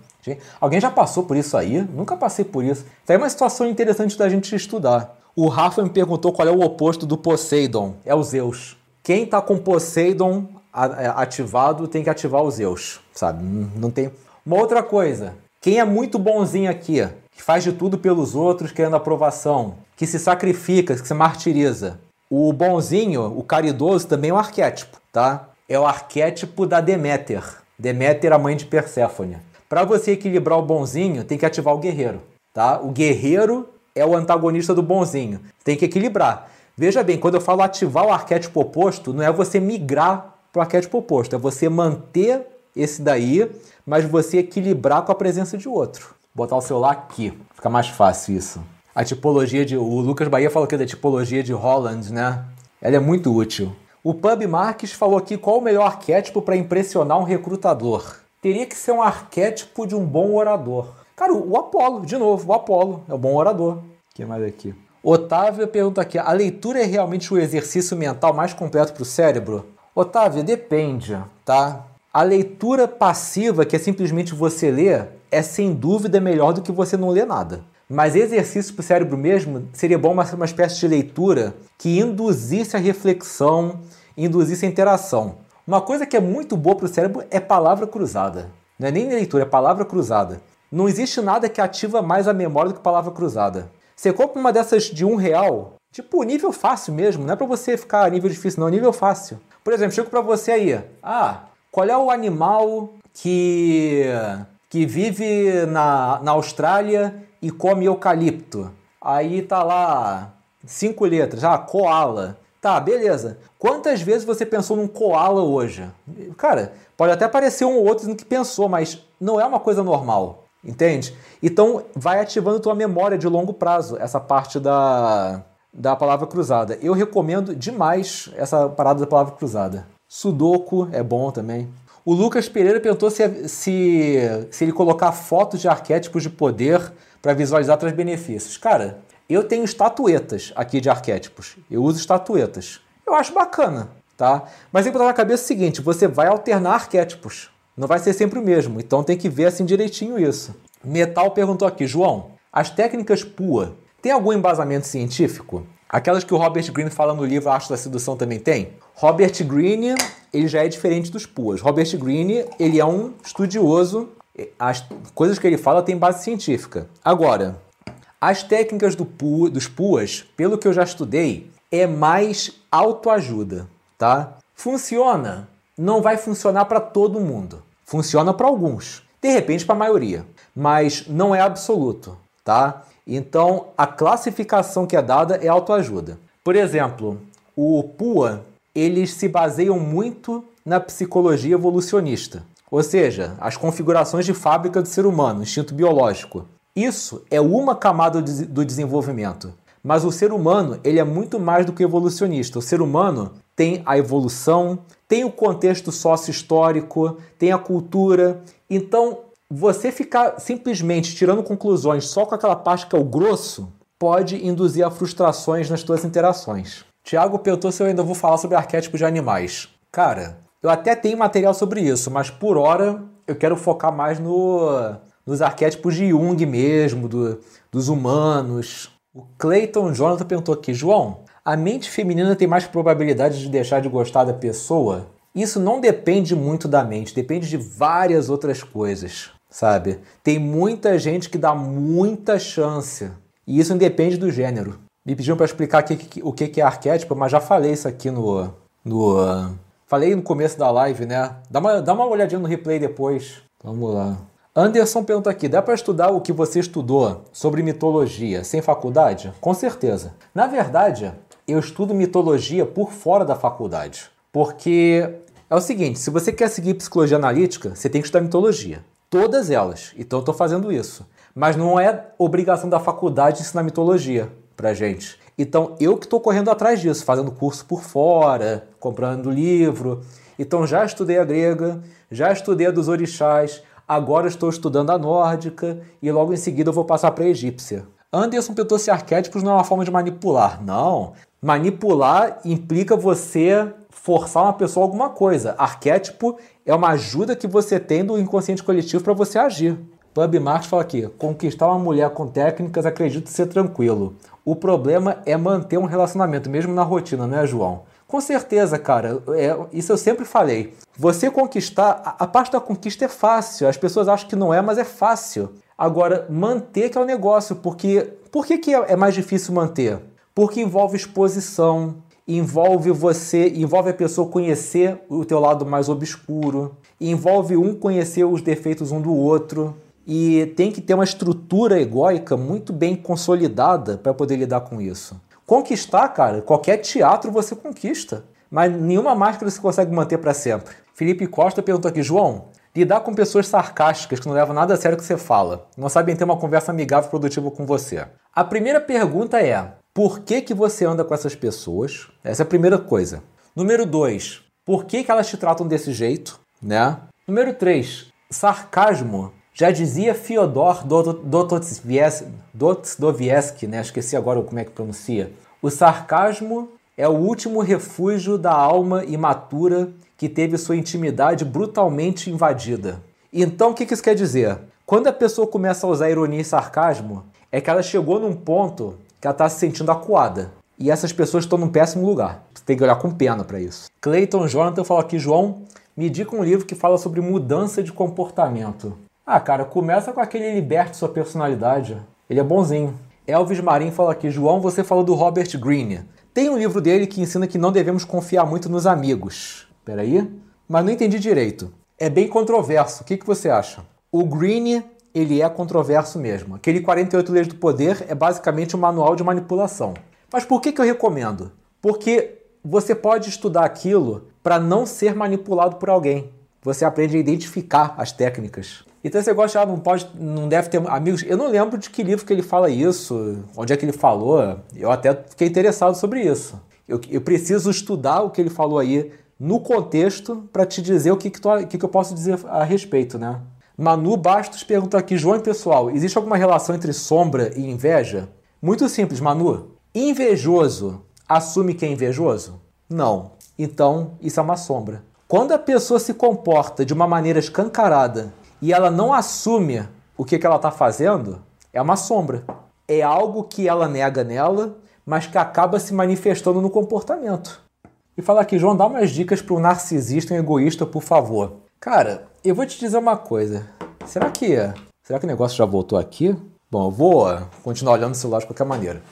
Alguém já passou por isso aí? Nunca passei por isso. Isso aí é uma situação interessante da gente estudar. O Rafa me perguntou qual é o oposto do Poseidon. É o Zeus. Quem tá com Poseidon é, ativado tem que ativar os Zeus, sabe? Não tem. Uma outra coisa. Quem é muito bonzinho aqui, que faz de tudo pelos outros querendo aprovação, que se sacrifica, que se martiriza. O bonzinho, o caridoso, também é um arquétipo, tá? É o arquétipo da Deméter. Deméter, a mãe de Perséfone. Para você equilibrar o bonzinho, tem que ativar o guerreiro, tá? O guerreiro é o antagonista do bonzinho. Tem que equilibrar. Veja bem, quando eu falo ativar o arquétipo oposto, não é você migrar para o arquétipo oposto, é você manter esse daí, mas você equilibrar com a presença de outro. Botar o celular aqui, fica mais fácil isso. A tipologia de. O Lucas Bahia falou aqui da tipologia de Holland, né? Ela é muito útil. O Pub Marques falou aqui qual o melhor arquétipo para impressionar um recrutador. Teria que ser um arquétipo de um bom orador. Cara, o Apolo, de novo, o Apolo é o bom orador. O que mais aqui? Otávio pergunta aqui: a leitura é realmente o exercício mental mais completo para o cérebro? Otávio, depende, tá? A leitura passiva, que é simplesmente você ler, é sem dúvida melhor do que você não ler nada. Mas exercício para o cérebro mesmo seria bom uma, uma espécie de leitura que induzisse a reflexão, induzisse a interação. Uma coisa que é muito boa para o cérebro é palavra cruzada. Não é nem leitura, é palavra cruzada. Não existe nada que ativa mais a memória do que palavra cruzada. Você compra uma dessas de um real, tipo nível fácil mesmo, não é para você ficar nível difícil, não, nível fácil. Por exemplo, chego para você aí, ah, qual é o animal que, que vive na, na Austrália e come eucalipto? Aí tá lá, cinco letras, ah, koala. Tá, beleza. Quantas vezes você pensou num koala hoje? Cara, pode até parecer um ou outro que pensou, mas não é uma coisa normal. Entende? Então vai ativando tua memória de longo prazo, essa parte da, da palavra cruzada. Eu recomendo demais essa parada da palavra cruzada. Sudoku é bom também. O Lucas Pereira perguntou se, se, se ele colocar fotos de arquétipos de poder para visualizar traz benefícios. Cara, eu tenho estatuetas aqui de arquétipos. Eu uso estatuetas. Eu acho bacana, tá? Mas tem que botar na cabeça o seguinte: você vai alternar arquétipos. Não vai ser sempre o mesmo, então tem que ver assim direitinho isso. Metal perguntou aqui, João, as técnicas PUA tem algum embasamento científico? Aquelas que o Robert Greene fala no livro Arte da Sedução também tem? Robert Greene, ele já é diferente dos PUAs. Robert Greene, ele é um estudioso, as coisas que ele fala têm base científica. Agora, as técnicas do PUA, dos PUAs, pelo que eu já estudei, é mais autoajuda, tá? Funciona? Não vai funcionar para todo mundo. Funciona para alguns, de repente para a maioria, mas não é absoluto, tá? Então a classificação que é dada é autoajuda. Por exemplo, o PUA eles se baseiam muito na psicologia evolucionista, ou seja, as configurações de fábrica do ser humano, instinto biológico. Isso é uma camada do desenvolvimento. Mas o ser humano ele é muito mais do que evolucionista. O ser humano tem a evolução, tem o contexto sócio-histórico, tem a cultura. Então, você ficar simplesmente tirando conclusões só com aquela parte que é o grosso pode induzir a frustrações nas suas interações. Tiago perguntou se eu ainda vou falar sobre arquétipos de animais. Cara, eu até tenho material sobre isso, mas por hora eu quero focar mais no, nos arquétipos de Jung mesmo, do, dos humanos. O Clayton Jonathan perguntou aqui, João, a mente feminina tem mais probabilidade de deixar de gostar da pessoa? Isso não depende muito da mente, depende de várias outras coisas, sabe? Tem muita gente que dá muita chance, e isso independe do gênero. Me pediram para explicar o que é arquétipo, mas já falei isso aqui no. no falei no começo da live, né? Dá uma, dá uma olhadinha no replay depois. Vamos lá. Anderson pergunta aqui: dá para estudar o que você estudou sobre mitologia sem faculdade? Com certeza. Na verdade, eu estudo mitologia por fora da faculdade. Porque é o seguinte: se você quer seguir psicologia analítica, você tem que estudar mitologia. Todas elas. Então eu estou fazendo isso. Mas não é obrigação da faculdade ensinar mitologia pra gente. Então eu que estou correndo atrás disso, fazendo curso por fora, comprando livro. Então já estudei a grega, já estudei a dos orixás, agora estou estudando a nórdica e logo em seguida eu vou passar para a egípcia. Anderson perguntou se arquétipos não é uma forma de manipular. Não. Manipular implica você forçar uma pessoa a alguma coisa. Arquétipo é uma ajuda que você tem do inconsciente coletivo para você agir. Pub Marx fala aqui: conquistar uma mulher com técnicas acredito ser tranquilo. O problema é manter um relacionamento, mesmo na rotina, não é, João? Com certeza, cara. É, isso eu sempre falei. Você conquistar, a, a parte da conquista é fácil. As pessoas acham que não é, mas é fácil. Agora, manter que é o negócio, porque por que, que é, é mais difícil manter? Porque envolve exposição, envolve você, envolve a pessoa conhecer o teu lado mais obscuro, envolve um conhecer os defeitos um do outro e tem que ter uma estrutura egóica muito bem consolidada para poder lidar com isso. Conquistar, cara, qualquer teatro você conquista, mas nenhuma máscara se consegue manter para sempre. Felipe Costa perguntou aqui, João, Lidar com pessoas sarcásticas que não levam nada a sério o que você fala, não sabem ter uma conversa amigável e produtiva com você. A primeira pergunta é: por que, que você anda com essas pessoas? Essa é a primeira coisa. Número dois, por que, que elas te tratam desse jeito? Né? Número três, sarcasmo. Já dizia Fyodor Dostoevsky, né? Esqueci agora como é que pronuncia. O sarcasmo é o último refúgio da alma imatura que teve sua intimidade brutalmente invadida. Então, o que isso quer dizer? Quando a pessoa começa a usar ironia e sarcasmo, é que ela chegou num ponto que ela está se sentindo acuada. E essas pessoas estão num péssimo lugar. Você tem que olhar com pena para isso. Clayton Jonathan falou aqui, João, me diga um livro que fala sobre mudança de comportamento. Ah, cara, começa com aquele Liberte Sua Personalidade. Ele é bonzinho. Elvis Marim fala aqui, João, você falou do Robert Greene. Tem um livro dele que ensina que não devemos confiar muito nos amigos. Peraí. Mas não entendi direito. É bem controverso. O que, que você acha? O Green, ele é controverso mesmo. Aquele 48 Leis do Poder é basicamente um manual de manipulação. Mas por que, que eu recomendo? Porque você pode estudar aquilo para não ser manipulado por alguém. Você aprende a identificar as técnicas. Então você gosta, ah, não pode, não deve ter amigos. Eu não lembro de que livro que ele fala isso, onde é que ele falou. Eu até fiquei interessado sobre isso. Eu, eu preciso estudar o que ele falou aí no contexto para te dizer o que, que, tu, que, que eu posso dizer a respeito, né? Manu Bastos pergunta aqui, João pessoal, existe alguma relação entre sombra e inveja? Muito simples, Manu. Invejoso assume que é invejoso? Não. Então, isso é uma sombra. Quando a pessoa se comporta de uma maneira escancarada e ela não assume o que, que ela está fazendo, é uma sombra. É algo que ela nega nela, mas que acaba se manifestando no comportamento e falar aqui, João, dá umas dicas para o narcisista e egoísta, por favor. Cara, eu vou te dizer uma coisa. Será que será que o negócio já voltou aqui? Bom, eu vou continuar olhando o celular de qualquer maneira.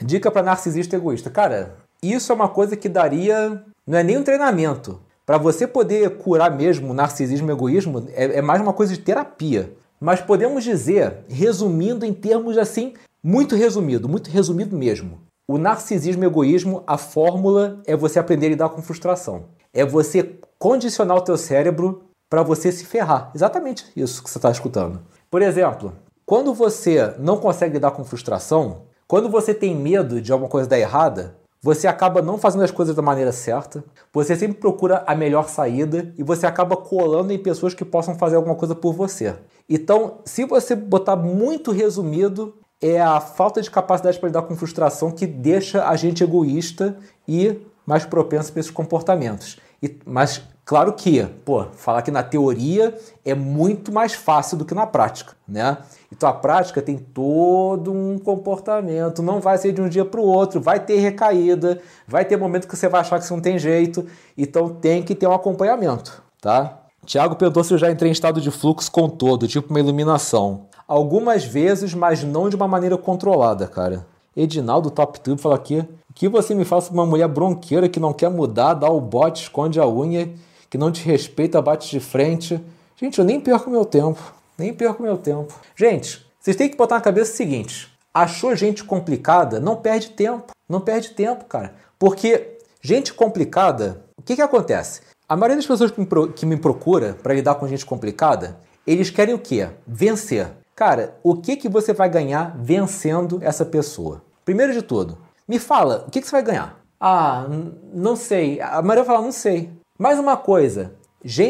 Dica para narcisista egoísta. Cara, isso é uma coisa que daria. Não é nem um treinamento. Para você poder curar mesmo o narcisismo e egoísmo, é, é mais uma coisa de terapia. Mas podemos dizer, resumindo em termos assim, muito resumido, muito resumido mesmo. O narcisismo e egoísmo, a fórmula é você aprender a lidar com frustração. É você condicionar o teu cérebro para você se ferrar. Exatamente isso que você está escutando. Por exemplo, quando você não consegue lidar com frustração, quando você tem medo de alguma coisa dar errada, você acaba não fazendo as coisas da maneira certa, você sempre procura a melhor saída e você acaba colando em pessoas que possam fazer alguma coisa por você. Então, se você botar muito resumido, é a falta de capacidade para lidar com frustração que deixa a gente egoísta e mais propenso para esses comportamentos. E, mas claro que, pô, falar que na teoria é muito mais fácil do que na prática, né? Então a prática tem todo um comportamento, não vai ser de um dia para o outro, vai ter recaída, vai ter momento que você vai achar que isso não tem jeito, então tem que ter um acompanhamento, tá? Tiago perguntou se eu já entrei em estado de fluxo com todo, tipo uma iluminação. Algumas vezes, mas não de uma maneira controlada, cara. Edinaldo Top Tube fala aqui: o que você me sobre uma mulher bronqueira que não quer mudar, dá o bote, esconde a unha, que não te respeita, bate de frente? Gente, eu nem perco meu tempo. Nem perco meu tempo. Gente, vocês têm que botar na cabeça o seguinte: achou gente complicada? Não perde tempo. Não perde tempo, cara. Porque gente complicada, o que, que acontece? A maioria das pessoas que me, pro, que me procura para lidar com gente complicada, eles querem o quê? Vencer. Cara, o que, que você vai ganhar vencendo essa pessoa? Primeiro de tudo, Me fala, o que, que você vai ganhar? Ah, não sei. A Maria fala, não sei. Mais uma coisa,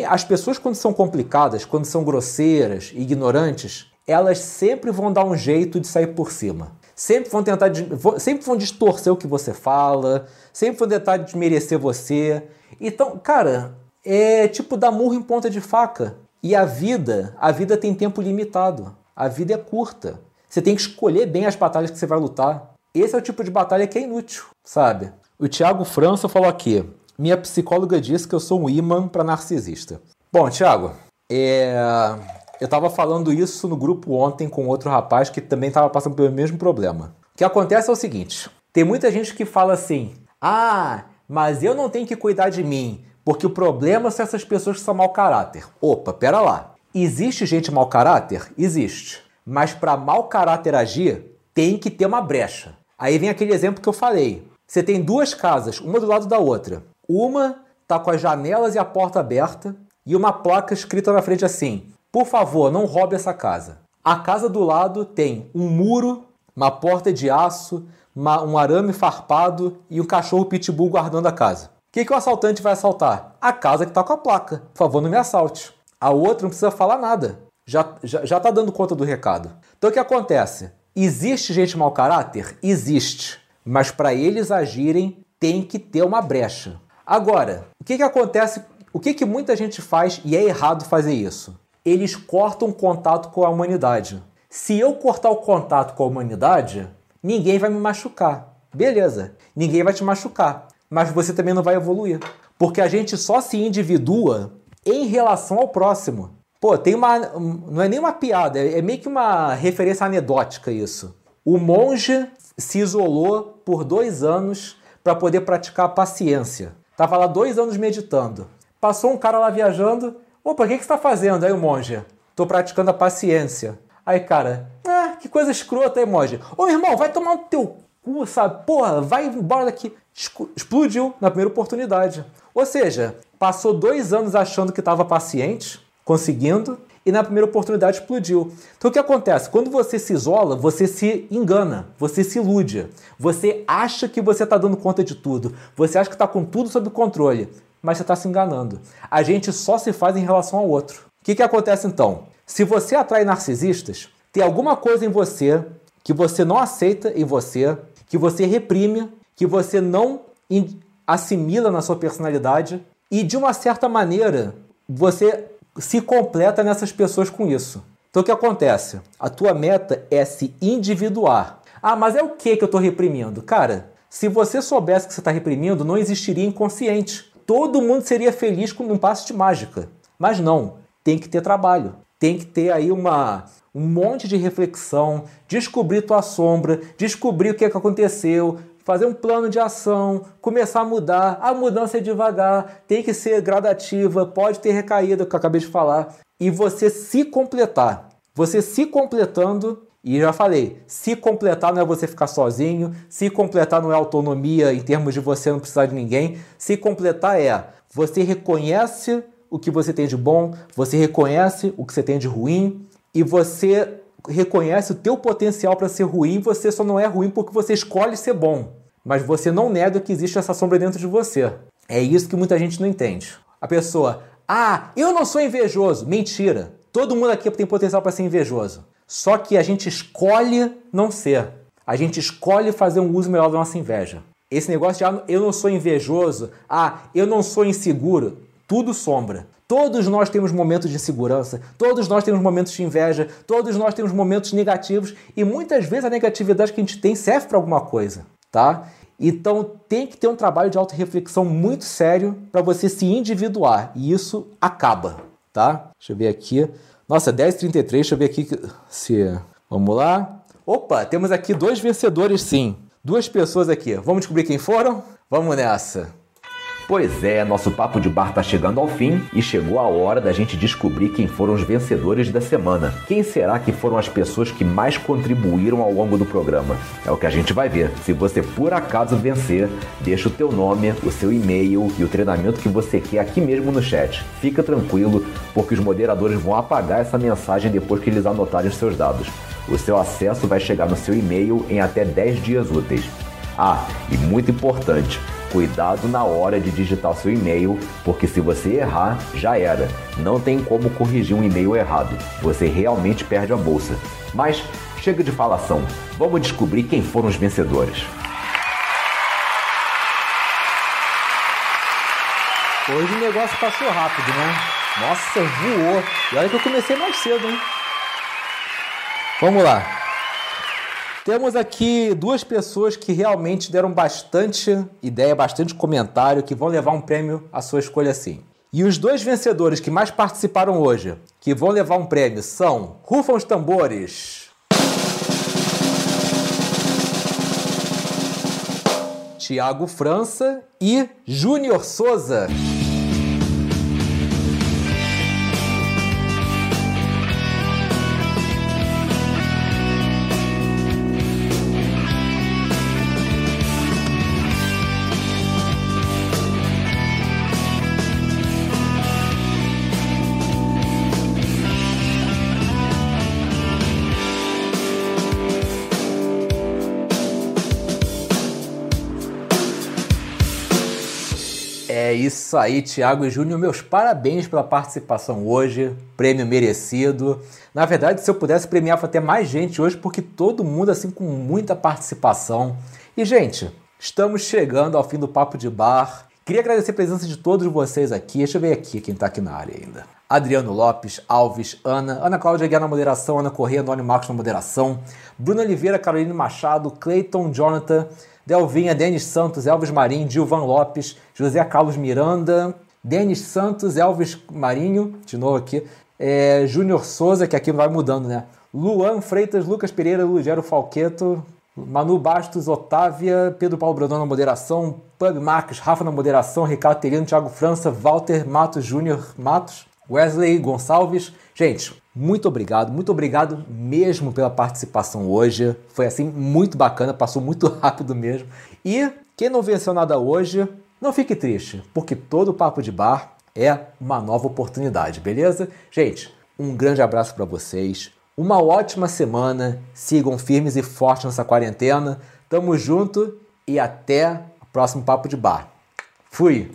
as pessoas quando são complicadas, quando são grosseiras, ignorantes, elas sempre vão dar um jeito de sair por cima. Sempre vão tentar, sempre vão distorcer o que você fala, sempre vão tentar desmerecer você. Então, cara, é tipo dar murro em ponta de faca. E a vida, a vida tem tempo limitado. A vida é curta. Você tem que escolher bem as batalhas que você vai lutar. Esse é o tipo de batalha que é inútil, sabe? O Thiago França falou aqui: minha psicóloga disse que eu sou um imã para narcisista. Bom, Thiago, é... eu estava falando isso no grupo ontem com outro rapaz que também estava passando pelo mesmo problema. O que acontece é o seguinte: tem muita gente que fala assim, ah, mas eu não tenho que cuidar de mim, porque o problema são essas pessoas que são mau caráter. Opa, pera lá. Existe gente mau caráter? Existe. Mas para mau caráter agir, tem que ter uma brecha. Aí vem aquele exemplo que eu falei. Você tem duas casas, uma do lado da outra. Uma tá com as janelas e a porta aberta e uma placa escrita na frente assim: Por favor, não roube essa casa. A casa do lado tem um muro, uma porta de aço, uma, um arame farpado e um cachorro pitbull guardando a casa. O que, que o assaltante vai assaltar? A casa que está com a placa. Por favor, não me assalte. A outra não precisa falar nada. Já, já, já tá dando conta do recado. Então o que acontece? Existe gente mau caráter? Existe mas para eles agirem tem que ter uma brecha. Agora, o que, que acontece? O que, que muita gente faz e é errado fazer isso? Eles cortam contato com a humanidade. Se eu cortar o contato com a humanidade, ninguém vai me machucar. Beleza, ninguém vai te machucar, mas você também não vai evoluir. Porque a gente só se individua em relação ao próximo. Pô, tem uma. Não é nem uma piada, é meio que uma referência anedótica isso. O monge se isolou por dois anos para poder praticar a paciência. Tava lá dois anos meditando. Passou um cara lá viajando. Opa, o que, que você está fazendo? Aí o monge, tô praticando a paciência. Aí, cara, ah, que coisa escrota aí, monge. Ô, irmão, vai tomar no teu cu, sabe? Porra, vai embora daqui. Explodiu na primeira oportunidade. Ou seja, passou dois anos achando que estava paciente, conseguindo, e na primeira oportunidade explodiu. Então o que acontece? Quando você se isola, você se engana, você se ilude, você acha que você está dando conta de tudo, você acha que está com tudo sob controle, mas você está se enganando. A gente só se faz em relação ao outro. O que, que acontece então? Se você atrai narcisistas, tem alguma coisa em você que você não aceita em você, que você reprime, que você não assimila na sua personalidade e de uma certa maneira você se completa nessas pessoas com isso. Então o que acontece? A tua meta é se individuar. Ah, mas é o que que eu estou reprimindo? Cara, se você soubesse que você está reprimindo, não existiria inconsciente. Todo mundo seria feliz com um passe de mágica. Mas não, tem que ter trabalho. Tem que ter aí uma, um monte de reflexão, descobrir tua sombra, descobrir o que, é que aconteceu, fazer um plano de ação, começar a mudar. A mudança é devagar, tem que ser gradativa, pode ter recaída, que eu acabei de falar. E você se completar. Você se completando, e já falei, se completar não é você ficar sozinho, se completar não é autonomia em termos de você não precisar de ninguém. Se completar é você reconhece o que você tem de bom, você reconhece o que você tem de ruim e você reconhece o teu potencial para ser ruim, você só não é ruim porque você escolhe ser bom mas você não nega que existe essa sombra dentro de você. É isso que muita gente não entende. A pessoa, ah, eu não sou invejoso. Mentira. Todo mundo aqui tem potencial para ser invejoso. Só que a gente escolhe não ser. A gente escolhe fazer um uso melhor da nossa inveja. Esse negócio de ah, eu não sou invejoso, ah, eu não sou inseguro, tudo sombra. Todos nós temos momentos de insegurança, todos nós temos momentos de inveja, todos nós temos momentos negativos e muitas vezes a negatividade que a gente tem serve para alguma coisa, tá? Então tem que ter um trabalho de autorreflexão muito sério para você se individuar. E isso acaba, tá? Deixa eu ver aqui. Nossa, 10h33, deixa eu ver aqui se. Vamos lá. Opa, temos aqui dois vencedores sim. Duas pessoas aqui. Vamos descobrir quem foram? Vamos nessa. Pois é, nosso papo de bar tá chegando ao fim e chegou a hora da gente descobrir quem foram os vencedores da semana. Quem será que foram as pessoas que mais contribuíram ao longo do programa? É o que a gente vai ver. Se você por acaso vencer, deixa o teu nome, o seu e-mail e o treinamento que você quer aqui mesmo no chat. Fica tranquilo, porque os moderadores vão apagar essa mensagem depois que eles anotarem os seus dados. O seu acesso vai chegar no seu e-mail em até 10 dias úteis. Ah, e muito importante, cuidado na hora de digitar seu e-mail, porque se você errar, já era. Não tem como corrigir um e-mail errado. Você realmente perde a bolsa. Mas chega de falação. Vamos descobrir quem foram os vencedores. Hoje o negócio passou rápido, né? Nossa, voou. E olha que eu comecei mais cedo, hein? Vamos lá. Temos aqui duas pessoas que realmente deram bastante ideia, bastante comentário, que vão levar um prêmio à sua escolha sim. E os dois vencedores que mais participaram hoje, que vão levar um prêmio, são Rufam os Tambores. Tiago França e Júnior Souza. É isso aí, Thiago e Júnior. Meus parabéns pela participação hoje. Prêmio merecido. Na verdade, se eu pudesse premiar até mais gente hoje, porque todo mundo assim com muita participação. E, gente, estamos chegando ao fim do Papo de Bar. Queria agradecer a presença de todos vocês aqui. Deixa eu ver aqui quem está aqui na área ainda. Adriano Lopes, Alves, Ana, Ana Cláudia Guiar na moderação, Ana Corrêa, Antônio Marcos na moderação, Bruno Oliveira, Caroline Machado, Cleiton, Jonathan, Delvinha, Denis Santos, Elvis Marinho, Gilvan Lopes, José Carlos Miranda, Denis Santos, Elvis Marinho, de novo aqui, é, Júnior Souza, que aqui vai mudando, né? Luan Freitas, Lucas Pereira, Lugero Falqueto, Manu Bastos, Otávia, Pedro Paulo Brandão na moderação, Pub Marques, Rafa na moderação, Ricardo Terino, Thiago França, Walter Matos Júnior Matos, Wesley Gonçalves. Gente, muito obrigado, muito obrigado mesmo pela participação hoje. Foi assim muito bacana, passou muito rápido mesmo. E quem não venceu nada hoje, não fique triste, porque todo papo de bar é uma nova oportunidade, beleza? Gente, um grande abraço para vocês. Uma ótima semana. Sigam firmes e fortes nessa quarentena. Tamo junto e até o próximo papo de bar. Fui.